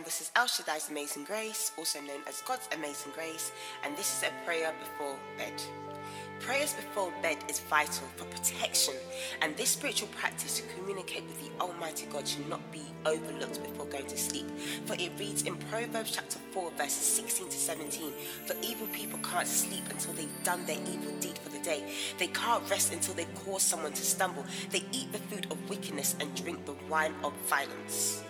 everyone, this is El Shaddai's Amazing Grace, also known as God's Amazing Grace, and this is a prayer before bed. Prayers before bed is vital for protection, and this spiritual practice to communicate with the Almighty God should not be overlooked before going to sleep. For it reads in Proverbs chapter 4, verses 16 to 17 For evil people can't sleep until they've done their evil deed for the day. They can't rest until they cause someone to stumble. They eat the food of wickedness and drink the wine of violence.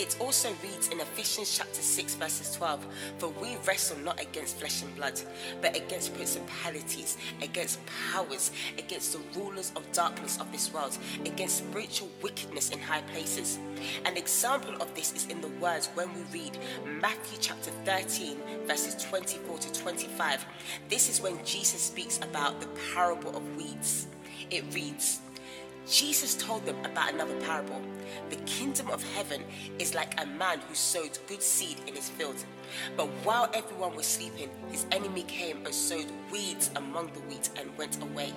It also reads in Ephesians chapter 6, verses 12 For we wrestle not against flesh and blood, but against principalities, against powers, against the rulers of darkness of this world, against spiritual wickedness in high places. An example of this is in the words when we read Matthew chapter 13, verses 24 to 25. This is when Jesus speaks about the parable of weeds. It reads, Jesus told them about another parable. The kingdom of heaven is like a man who sowed good seed in his field. But while everyone was sleeping, his enemy came and sowed weeds among the wheat and went away.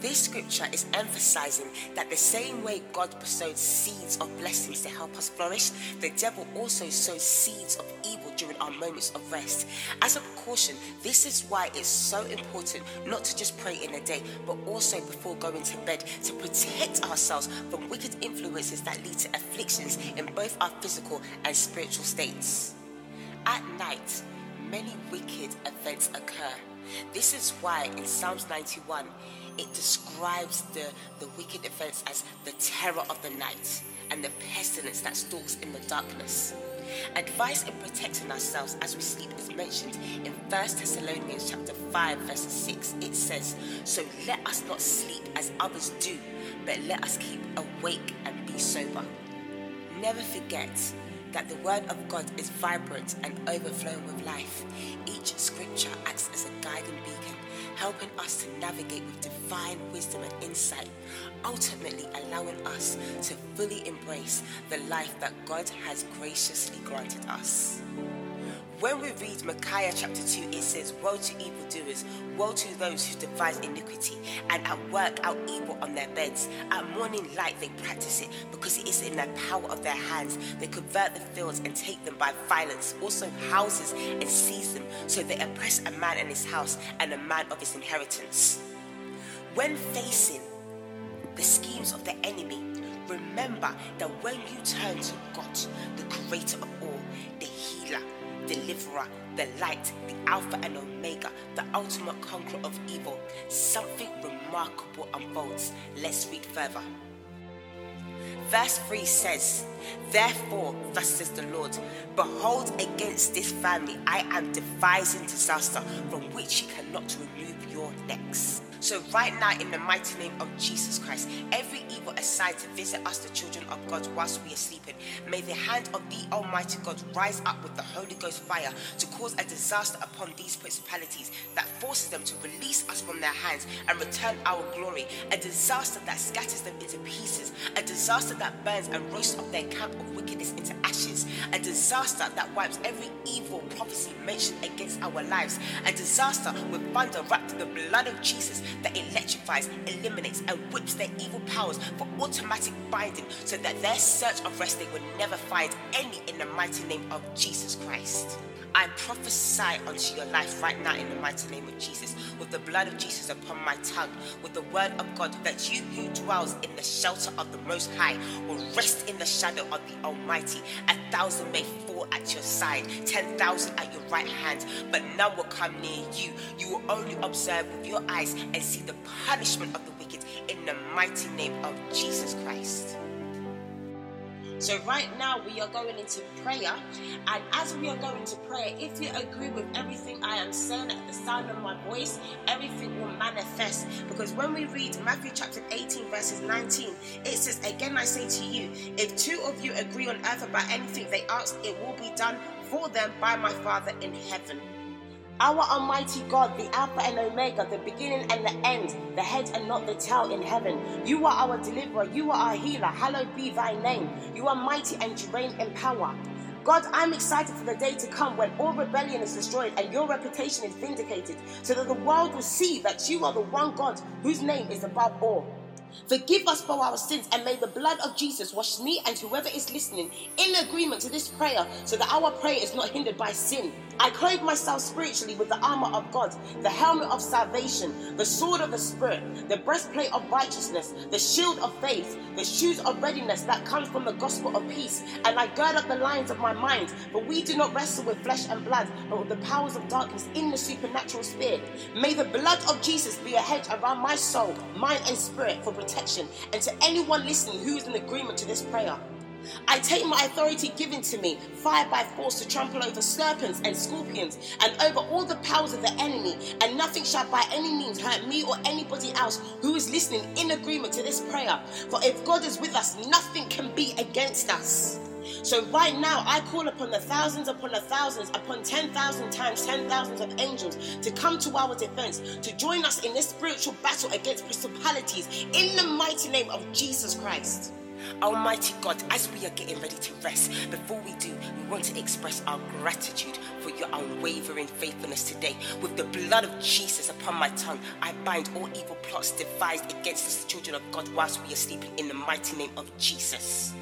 This scripture is emphasizing that the same way God bestowed seeds of blessings to help us flourish, the devil also sows seeds of evil during our moments of rest. As a precaution, this is why it's so important not to just pray in a day, but also before going to bed to protect ourselves from wicked influences that lead to afflictions in both our physical and spiritual states. At night, many wicked events occur. This is why in Psalms 91, it describes the, the wicked events as the terror of the night and the pestilence that stalks in the darkness. Advice in protecting ourselves as we sleep is mentioned in 1 Thessalonians chapter 5 verse 6. It says, So let us not sleep as others do, but let us keep awake and be sober. Never forget that the word of God is vibrant and overflowing with life. Each scripture acts as a guiding beacon helping us to navigate with divine wisdom and insight, ultimately allowing us to fully embrace the life that God has graciously granted us. When we read Micah chapter 2, it says, Woe to evildoers, woe to those who devise iniquity, and at work out evil on their beds. At morning light they practice it, because it is in the power of their hands. They convert the fields and take them by violence, also houses and seize them. So they oppress a man and his house, and a man of his inheritance. When facing the schemes of the enemy, remember that when you turn to God, the creator of all, the healer, deliverer, the light, the Alpha and Omega, the ultimate conqueror of evil. Something remarkable unfolds. Let's read further. Verse 3 says, Therefore, thus says the Lord, Behold, against this family I am devising disaster from which you cannot remove your necks. So, right now, in the mighty name of Jesus Christ, every evil aside to visit us, the children of God, whilst we are sleeping, may the hand of the Almighty God rise up with the Holy Ghost fire to cause a disaster upon these principalities that forces them to release us from their hands and return our glory. A disaster that scatters them into pieces. A disaster that burns and roasts up their camp of wickedness into ashes. A disaster that wipes every evil prophecy mentioned against our lives. A disaster with thunder wrapped in the blood of Jesus that electrifies, eliminates, and whips their evil powers for automatic binding so that their search of rest they will never find any in the mighty name of Jesus Christ. I prophesy unto your life right now in the mighty name of Jesus, with the blood of Jesus upon my tongue, with the word of God, that you who dwells in the shelter of the Most High will rest in the shadow of the Almighty. A thousand may fall at your side, ten thousand at your right hand, but none will come near you. You will only observe with your eyes and see the punishment of the wicked in the mighty name of Jesus Christ. So, right now, we are going into prayer. And as we are going to prayer, if you agree with everything I am saying at the sound of my voice, everything will manifest. Because when we read Matthew chapter 18, verses 19, it says, Again, I say to you, if two of you agree on earth about anything they ask, it will be done for them by my Father in heaven. Our Almighty God, the Alpha and Omega, the beginning and the end, the head and not the tail in heaven. You are our deliverer, you are our healer. Hallowed be thy name. You are mighty and you reign in power. God, I'm excited for the day to come when all rebellion is destroyed and your reputation is vindicated, so that the world will see that you are the one God whose name is above all. Forgive us for our sins, and may the blood of Jesus wash me and whoever is listening in agreement to this prayer so that our prayer is not hindered by sin. I clothe myself spiritually with the armor of God, the helmet of salvation, the sword of the Spirit, the breastplate of righteousness, the shield of faith, the shoes of readiness that comes from the gospel of peace. And I gird up the lines of my mind, for we do not wrestle with flesh and blood, but with the powers of darkness in the supernatural spirit. May the blood of Jesus be a hedge around my soul, mind, and spirit for protection, and to anyone listening who is in agreement to this prayer. I take my authority given to me, fire by force, to trample over serpents and scorpions and over all the powers of the enemy, and nothing shall by any means hurt me or anybody else who is listening in agreement to this prayer. For if God is with us, nothing can be against us. So right now, I call upon the thousands upon the thousands, upon 10,000 times 10,000s of angels to come to our defense, to join us in this spiritual battle against principalities in the mighty name of Jesus Christ. Almighty God, as we are getting ready to rest, before we do, we want to express our gratitude for your unwavering faithfulness today. With the blood of Jesus upon my tongue, I bind all evil plots devised against us, the children of God whilst we are sleeping in the mighty name of Jesus.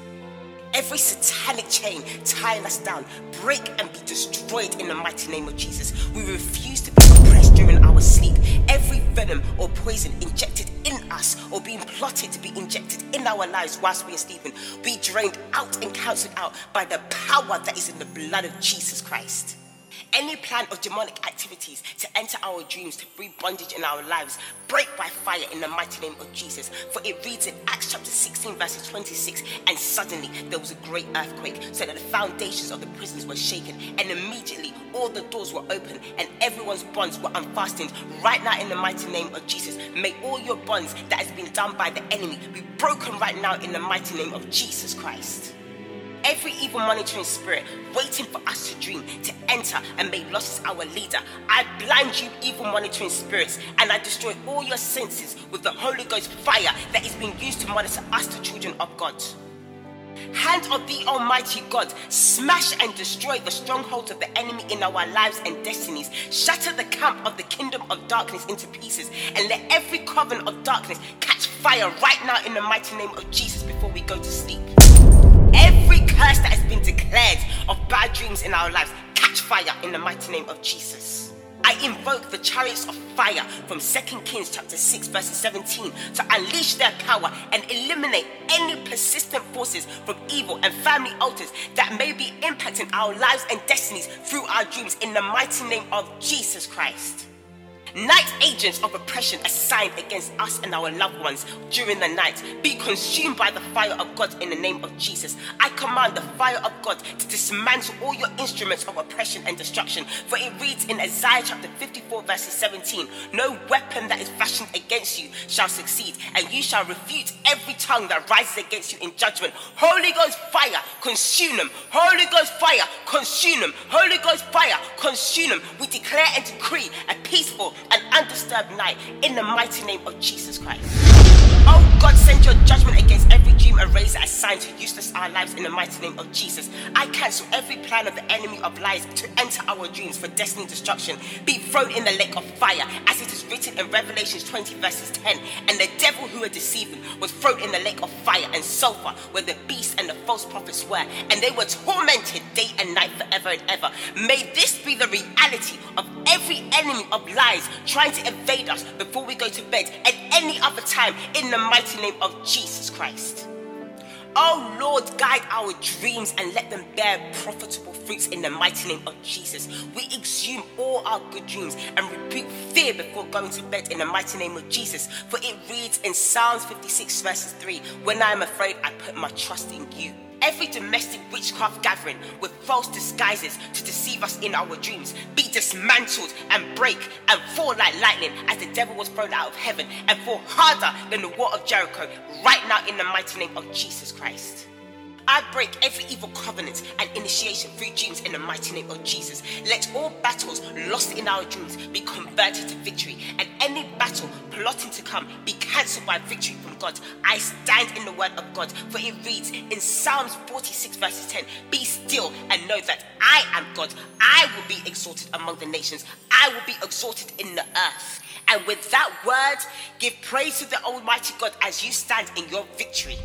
Every satanic chain tying us down, break and be destroyed in the mighty name of Jesus. We refuse to be oppressed during our sleep. Every venom or poison injected in us or being plotted to be injected in our lives whilst we are sleeping, be drained out and cancelled out by the power that is in the blood of Jesus Christ. Any plan of demonic activities to enter our dreams, to bring bondage in our lives, break by fire in the mighty name of Jesus. For it reads in Acts chapter 16, verses 26, and suddenly there was a great earthquake, so that the foundations of the prisons were shaken, and immediately all the doors were open, and everyone's bonds were unfastened. Right now, in the mighty name of Jesus, may all your bonds that has been done by the enemy be broken right now in the mighty name of Jesus Christ every evil monitoring spirit waiting for us to dream to enter and make losses our leader. I blind you, evil monitoring spirits, and I destroy all your senses with the Holy Ghost fire that is being used to monitor us, the children of God. Hand of the Almighty God, smash and destroy the strongholds of the enemy in our lives and destinies. Shatter the camp of the kingdom of darkness into pieces, and let every coven of darkness catch fire right now in the mighty name of Jesus before we go to sleep. In our lives, catch fire in the mighty name of Jesus. I invoke the chariots of fire from 2 Kings chapter 6 verse 17 to unleash their power and eliminate any persistent forces from evil and family altars that may be impacting our lives and destinies through our dreams in the mighty name of Jesus Christ. Night agents of oppression assigned against us and our loved ones during the night be consumed by the fire of God in the name of Jesus. I command the fire of God to dismantle all your instruments of oppression and destruction. For it reads in Isaiah chapter 54, verses 17 No weapon that is fashioned against you shall succeed, and you shall refute every tongue that rises against you in judgment. Holy Ghost fire, consume them. Holy Ghost fire, consume them. Holy Ghost fire, consume them. We declare and decree a peaceful an undisturbed night in the mighty name of Jesus Christ. Oh God, send your judgment against every dream eraser assigned to useless our lives in the mighty name of Jesus. I cancel every plan of the enemy of lies to enter our dreams for destiny destruction. Be thrown in the lake of fire, as it is written in Revelations 20, verses 10. And the devil who had deceived them was thrown in the lake of fire and sulfur, where the beast and the false prophets were, and they were tormented day and night forever and ever. May this be the reality of every enemy of lies trying to evade us before we go to bed and any other time in the mighty name of Jesus Christ. Oh Lord, guide our dreams and let them bear profitable fruits in the mighty name of Jesus. We exhume all our good dreams and rebuke fear before going to bed in the mighty name of Jesus. For it reads in Psalms 56, verses 3 When I am afraid, I put my trust in you. Every domestic witchcraft gathering with false disguises to deceive us in our dreams be dismantled and break and fall like lightning as the devil was thrown out of heaven and fall harder than the wall of Jericho right now in the mighty name of Jesus Christ. I break every evil covenant and initiation through dreams in the mighty name of Jesus. Let all battles lost in our dreams be converted to victory, and any battle plotting to come be cancelled by victory from God. I stand in the word of God, for it reads in Psalms 46, verses 10 Be still and know that I am God. I will be exalted among the nations, I will be exalted in the earth. And with that word, give praise to the Almighty God as you stand in your victory.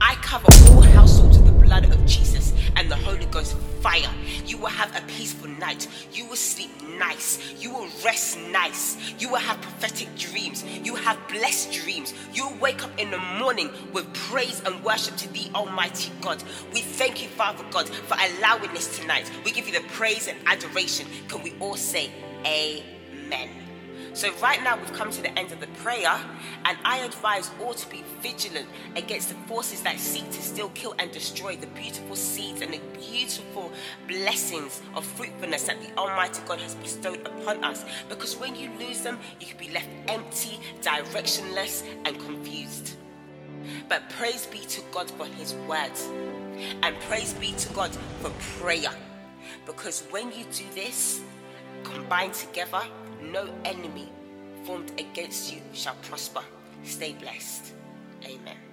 I cover all households with the blood of Jesus and the Holy Ghost fire. You will have a peaceful night. You will sleep nice. You will rest nice. You will have prophetic dreams. You will have blessed dreams. You will wake up in the morning with praise and worship to the Almighty God. We thank you, Father God, for allowing this tonight. We give you the praise and adoration. Can we all say, Amen? So, right now, we've come to the end of the prayer, and I advise all to be vigilant against the forces that seek to still kill and destroy the beautiful seeds and the beautiful blessings of fruitfulness that the Almighty God has bestowed upon us. Because when you lose them, you can be left empty, directionless, and confused. But praise be to God for His words, and praise be to God for prayer. Because when you do this, combined together, no enemy formed against you shall prosper. Stay blessed. Amen.